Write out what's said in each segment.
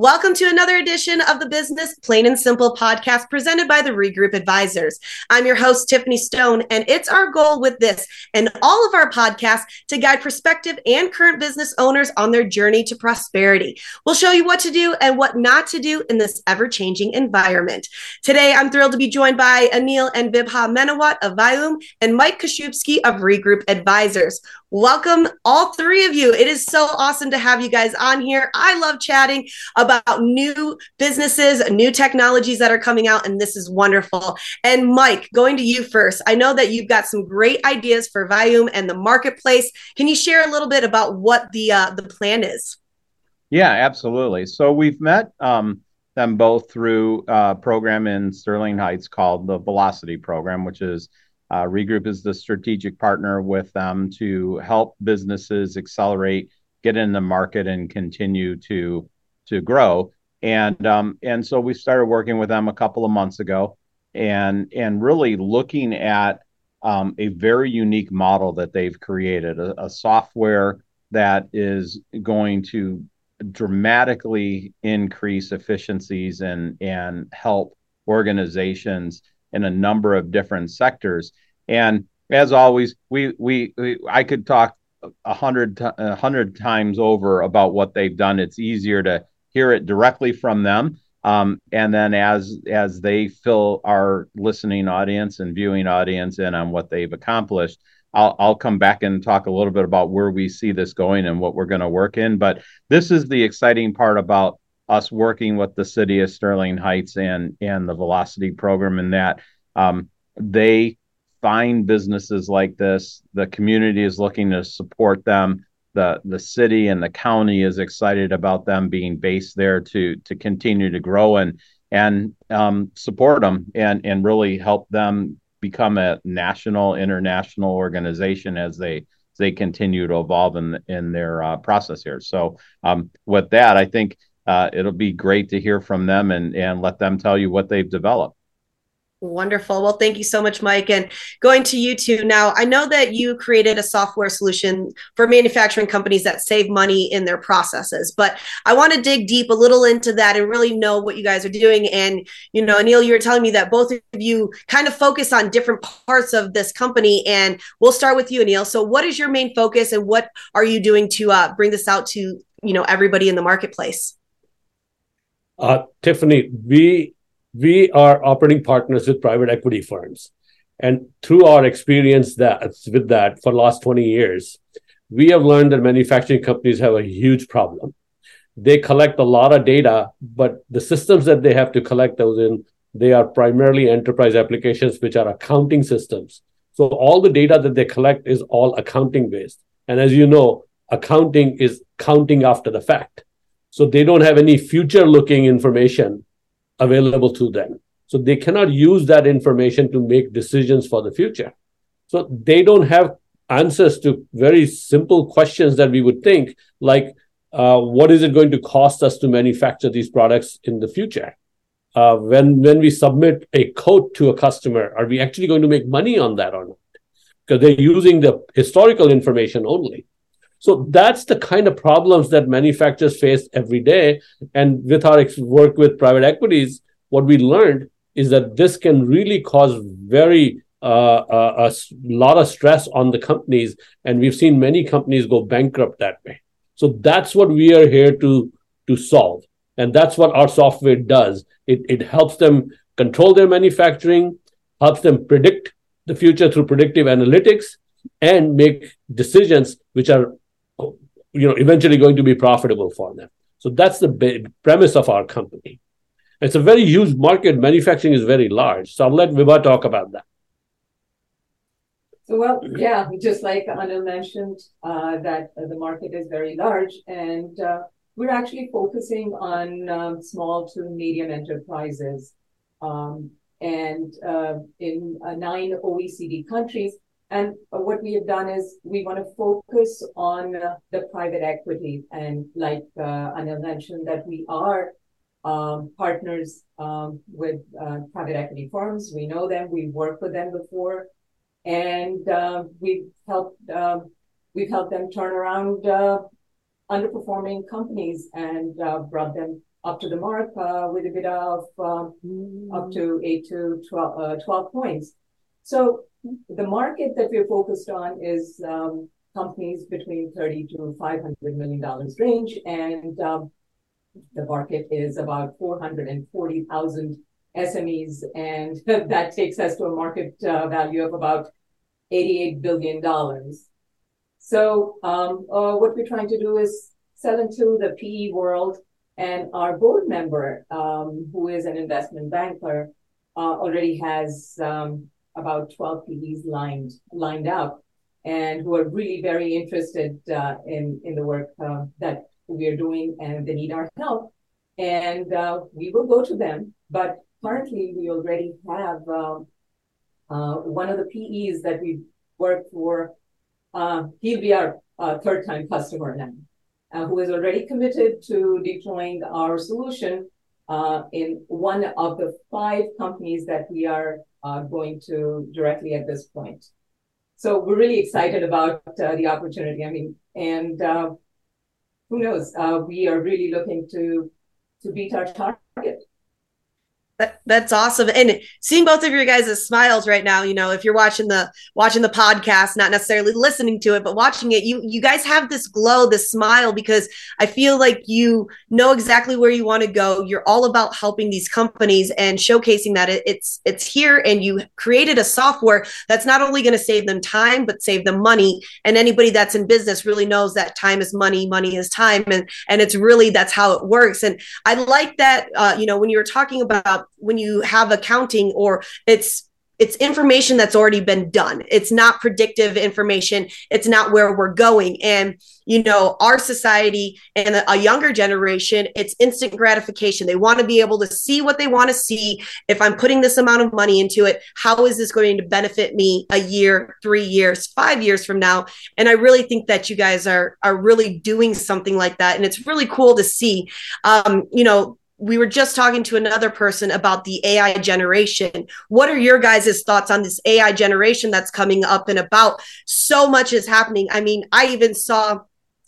Welcome to another edition of the Business Plain and Simple podcast presented by the Regroup Advisors. I'm your host, Tiffany Stone, and it's our goal with this and all of our podcasts to guide prospective and current business owners on their journey to prosperity. We'll show you what to do and what not to do in this ever changing environment. Today, I'm thrilled to be joined by Anil and Vibha Menawat of Vayoom and Mike Kashubsky of Regroup Advisors. Welcome, all three of you. It is so awesome to have you guys on here. I love chatting about new businesses, new technologies that are coming out, and this is wonderful. And Mike, going to you first. I know that you've got some great ideas for Vayoom and the marketplace. Can you share a little bit about what the uh, the plan is? Yeah, absolutely. So we've met um, them both through a program in Sterling Heights called the Velocity Program, which is uh, Regroup is the strategic partner with them to help businesses accelerate, get in the market, and continue to to grow. And um, and so we started working with them a couple of months ago, and and really looking at um, a very unique model that they've created, a, a software that is going to dramatically increase efficiencies and and help organizations in a number of different sectors. And as always, we we, we I could talk a hundred a hundred times over about what they've done. It's easier to hear it directly from them. Um, and then as as they fill our listening audience and viewing audience in on what they've accomplished, I'll I'll come back and talk a little bit about where we see this going and what we're going to work in. But this is the exciting part about us working with the city of Sterling Heights and and the Velocity program in that um, they find businesses like this. The community is looking to support them. The the city and the county is excited about them being based there to to continue to grow and and um, support them and and really help them become a national international organization as they they continue to evolve in in their uh, process here. So um, with that, I think uh, it'll be great to hear from them and and let them tell you what they've developed. Wonderful. Well, thank you so much, Mike. And going to you two now, I know that you created a software solution for manufacturing companies that save money in their processes, but I want to dig deep a little into that and really know what you guys are doing. And, you know, Anil, you were telling me that both of you kind of focus on different parts of this company. And we'll start with you, Anil. So, what is your main focus and what are you doing to uh, bring this out to, you know, everybody in the marketplace? Uh, Tiffany, we we are operating partners with private equity firms. And through our experience that with that for the last 20 years, we have learned that manufacturing companies have a huge problem. They collect a lot of data, but the systems that they have to collect those in, they are primarily enterprise applications, which are accounting systems. So all the data that they collect is all accounting based. And as you know, accounting is counting after the fact. So they don't have any future looking information available to them. So they cannot use that information to make decisions for the future. So they don't have answers to very simple questions that we would think, like uh, what is it going to cost us to manufacture these products in the future? Uh, when when we submit a quote to a customer, are we actually going to make money on that or not? Because they're using the historical information only. So that's the kind of problems that manufacturers face every day. And with our work with private equities, what we learned is that this can really cause very uh, uh, a lot of stress on the companies, and we've seen many companies go bankrupt that way. So that's what we are here to to solve, and that's what our software does. It it helps them control their manufacturing, helps them predict the future through predictive analytics, and make decisions which are you know eventually going to be profitable for them. So that's the premise of our company. It's a very huge market. Manufacturing is very large. So i'll let vibha talk about that. So well yeah just like anil mentioned uh, that the market is very large and uh, we're actually focusing on um, small to medium enterprises um, and uh, in uh, nine oecd countries and what we have done is we want to focus on uh, the private equity. And like uh, Anil mentioned, that we are um, partners um, with uh, private equity firms. We know them. We worked with them before, and uh, we've helped um, we've helped them turn around uh, underperforming companies and uh, brought them up to the mark uh, with a bit of um, up to 8 to 12, uh, 12, points. So the market that we're focused on is um, companies between 30 to 500 million dollars range, and um, the market is about 440,000 SMEs, and that takes us to a market uh, value of about 88 billion dollars. So um, uh, what we're trying to do is sell into the PE world and our board member, um, who is an investment banker, uh, already has um, about 12 PEs lined lined up, and who are really very interested uh, in in the work uh, that we are doing, and they need our help. And uh, we will go to them. But currently, we already have um, uh, one of the PEs that we work for. Uh, he'll be our third time customer now uh, who is already committed to deploying our solution uh, in one of the five companies that we are uh, going to directly at this point. So we're really excited about uh, the opportunity. I mean, and uh, who knows? Uh, we are really looking to to beat our target. That, that's awesome. And seeing both of your guys' smiles right now, you know, if you're watching the watching the podcast, not necessarily listening to it, but watching it, you you guys have this glow, this smile because I feel like you know exactly where you want to go. You're all about helping these companies and showcasing that it, it's it's here and you created a software that's not only going to save them time but save them money. And anybody that's in business really knows that time is money, money is time and and it's really that's how it works. And I like that uh, you know, when you were talking about when you have accounting or it's it's information that's already been done. It's not predictive information. It's not where we're going. And you know our society and a younger generation it's instant gratification. They want to be able to see what they want to see. If i'm putting this amount of money into it how is this going to benefit me a year 3 years 5 years from now? And i really think that you guys are are really doing something like that. And it's really cool to see. Um you know we were just talking to another person about the AI generation. What are your guys' thoughts on this AI generation that's coming up and about? So much is happening. I mean, I even saw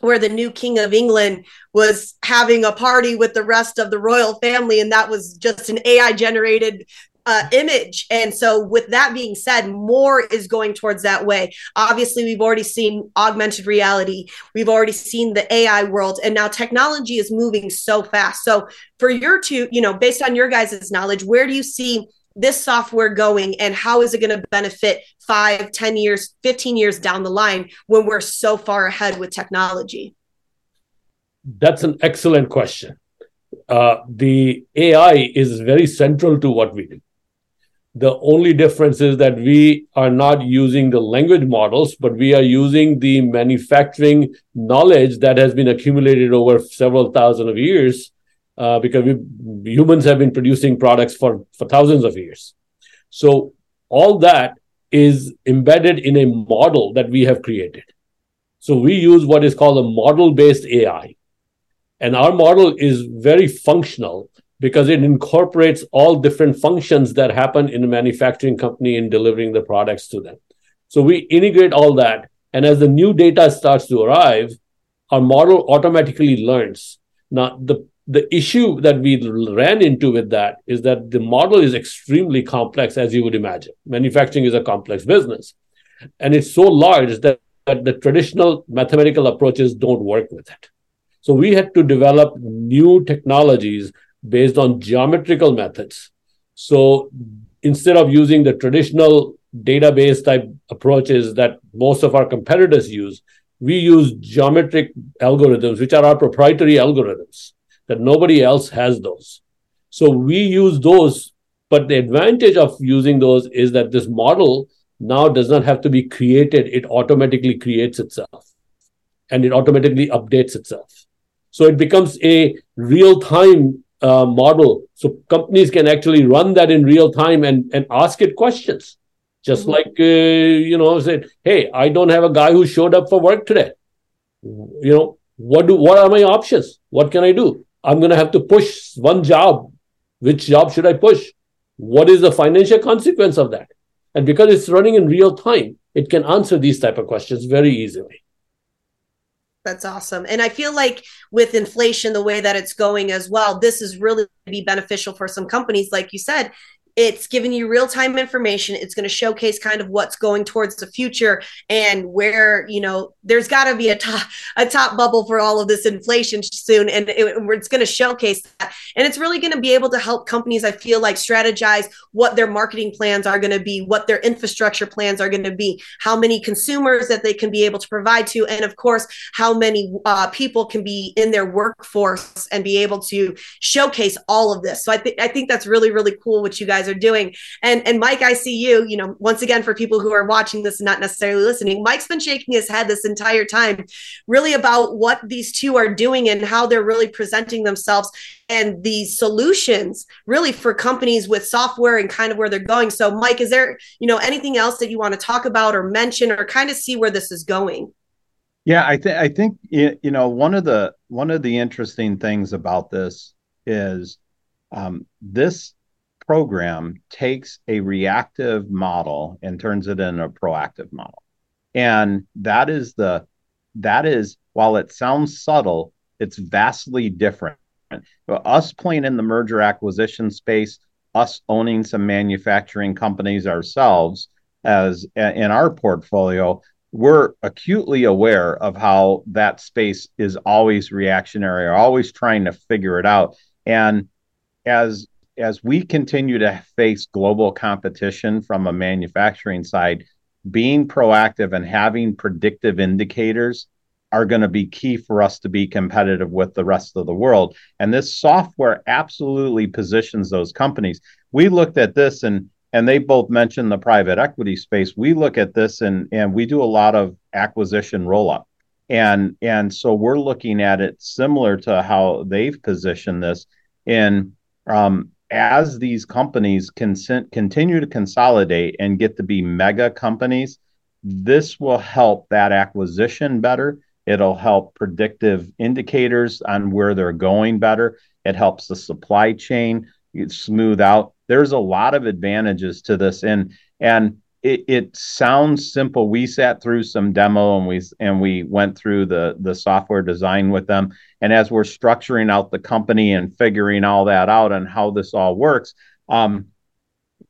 where the new king of England was having a party with the rest of the royal family, and that was just an AI generated uh, image. And so, with that being said, more is going towards that way. Obviously, we've already seen augmented reality, we've already seen the AI world, and now technology is moving so fast. So, for your two, you know, based on your guys' knowledge, where do you see this software going and how is it going to benefit five, ten years, 15 years down the line when we're so far ahead with technology? That's an excellent question. Uh, the AI is very central to what we do. The only difference is that we are not using the language models, but we are using the manufacturing knowledge that has been accumulated over several thousand of years, uh, because we, humans have been producing products for, for thousands of years. So all that is embedded in a model that we have created. So we use what is called a model based AI. And our model is very functional because it incorporates all different functions that happen in a manufacturing company in delivering the products to them. So we integrate all that. And as the new data starts to arrive, our model automatically learns. Now, the, the issue that we ran into with that is that the model is extremely complex, as you would imagine. Manufacturing is a complex business. And it's so large that, that the traditional mathematical approaches don't work with it. So we had to develop new technologies based on geometrical methods. So instead of using the traditional database type approaches that most of our competitors use, we use geometric algorithms, which are our proprietary algorithms, that nobody else has those. So we use those, but the advantage of using those is that this model now does not have to be created, it automatically creates itself and it automatically updates itself. So it becomes a real time uh, model. So companies can actually run that in real time and, and ask it questions. Just mm-hmm. like, uh, you know, said, hey, I don't have a guy who showed up for work today. You know, what do what are my options? What can I do? I'm going to have to push one job. Which job should I push? What is the financial consequence of that? And because it's running in real time, it can answer these type of questions very easily. That's awesome. And I feel like with inflation, the way that it's going as well, this is really be beneficial for some companies. Like you said, it's giving you real time information. It's going to showcase kind of what's going towards the future and where, you know, there's got to be a top, a top bubble for all of this inflation soon. And it, it's going to showcase that. And it's really going to be able to help companies, I feel like, strategize what their marketing plans are going to be, what their infrastructure plans are going to be, how many consumers that they can be able to provide to, and of course, how many uh, people can be in their workforce and be able to showcase all of this. So I, th- I think that's really, really cool what you guys guys are doing. And and Mike, I see you, you know, once again for people who are watching this and not necessarily listening, Mike's been shaking his head this entire time really about what these two are doing and how they're really presenting themselves and the solutions really for companies with software and kind of where they're going. So Mike, is there, you know, anything else that you want to talk about or mention or kind of see where this is going? Yeah, I think I think you know one of the one of the interesting things about this is um, this program takes a reactive model and turns it into a proactive model. And that is the that is while it sounds subtle, it's vastly different. Us playing in the merger acquisition space, us owning some manufacturing companies ourselves as in our portfolio, we're acutely aware of how that space is always reactionary or always trying to figure it out. And as as we continue to face global competition from a manufacturing side, being proactive and having predictive indicators are going to be key for us to be competitive with the rest of the world. And this software absolutely positions those companies. We looked at this and and they both mentioned the private equity space. We look at this and and we do a lot of acquisition roll up. And and so we're looking at it similar to how they've positioned this in um, as these companies continue to consolidate and get to be mega companies, this will help that acquisition better. It'll help predictive indicators on where they're going better. It helps the supply chain smooth out. There's a lot of advantages to this, and and it, it sounds simple. We sat through some demo and we and we went through the the software design with them. And as we're structuring out the company and figuring all that out and how this all works, um,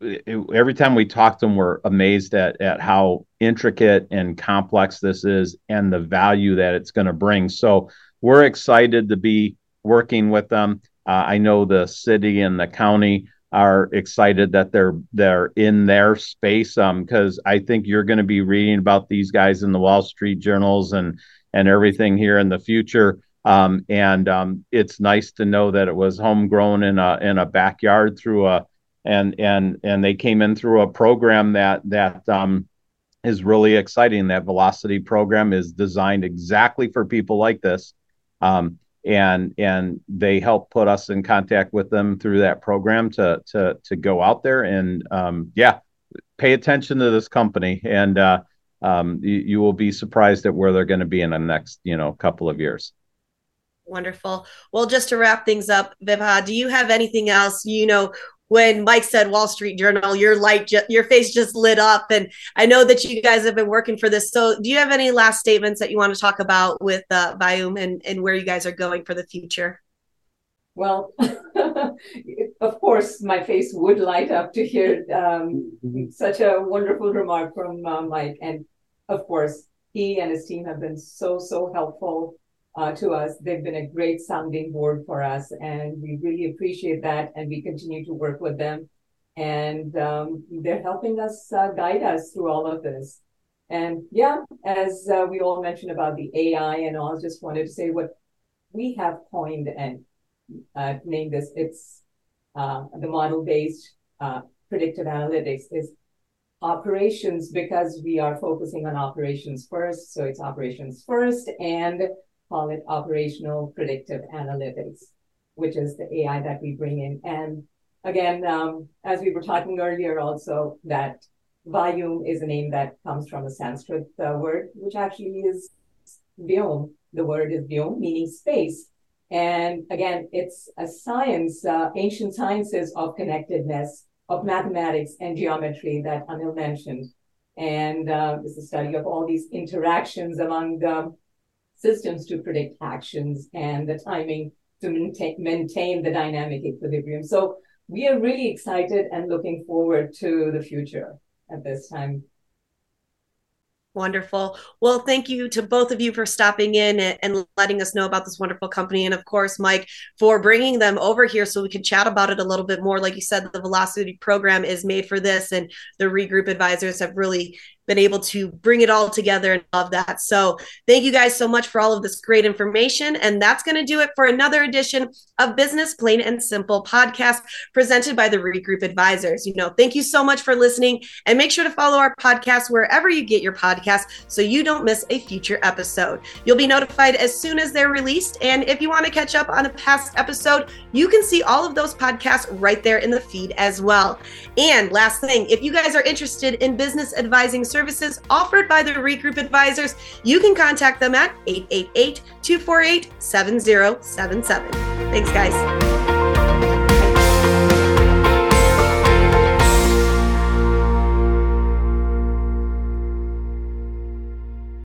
it, every time we talk to them, we're amazed at at how intricate and complex this is and the value that it's going to bring. So we're excited to be working with them. Uh, I know the city and the county are excited that they're they're in their space um because I think you're going to be reading about these guys in the Wall Street journals and and everything here in the future. Um and um it's nice to know that it was homegrown in a in a backyard through a and and and they came in through a program that that um is really exciting. That velocity program is designed exactly for people like this. Um and and they help put us in contact with them through that program to to to go out there and um, yeah pay attention to this company. And uh, um, you, you, will be surprised at where they're going to be in the next you know couple of years. Wonderful. Well just to wrap things up vibha do you have anything else? You know when Mike said Wall Street Journal, your light, ju- your face just lit up. And I know that you guys have been working for this. So, do you have any last statements that you want to talk about with uh, Vayoom and, and where you guys are going for the future? Well, of course, my face would light up to hear um, mm-hmm. such a wonderful remark from uh, Mike. And of course, he and his team have been so, so helpful uh, to us. They've been a great sounding board for us, and we really appreciate that. And we continue to work with them, and um, they're helping us uh, guide us through all of this. And yeah, as uh, we all mentioned about the AI and all, just wanted to say what we have coined and uh, named this. It's uh, the model-based uh, predictive analytics is operations because we are focusing on operations first. So it's operations first and call it operational predictive analytics, which is the AI that we bring in. And again, um, as we were talking earlier, also that Vayoom is a name that comes from a Sanskrit uh, word, which actually is Vyom. The word is Vyom, meaning space. And again, it's a science, uh, ancient sciences of connectedness, of mathematics and geometry that Anil mentioned. And uh, it's the study of all these interactions among um, systems to predict actions and the timing to maintain, maintain the dynamic equilibrium. So we are really excited and looking forward to the future at this time. Wonderful. Well, thank you to both of you for stopping in and, letting us know about this wonderful company. And of course, Mike, for bringing them over here so we can chat about it a little bit more. Like you said, the Velocity program is made for this, and the regroup advisors have really been able to bring it all together and love that. So thank you guys so much for all of this great information. And that's going to do it for another edition of Business Plain and Simple podcast presented by the Regroup Advisors. You know, thank you so much for listening and make sure to follow our podcast wherever you get your podcast so you don't miss a future episode. You'll be notified as soon as they're released. And if you want to catch up on a past episode, you can see all of those podcasts right there in the feed as well. And last thing, if you guys are interested in business advising services offered by the Regroup Advisors, you can contact them at 888 248 7077. Thanks, guys.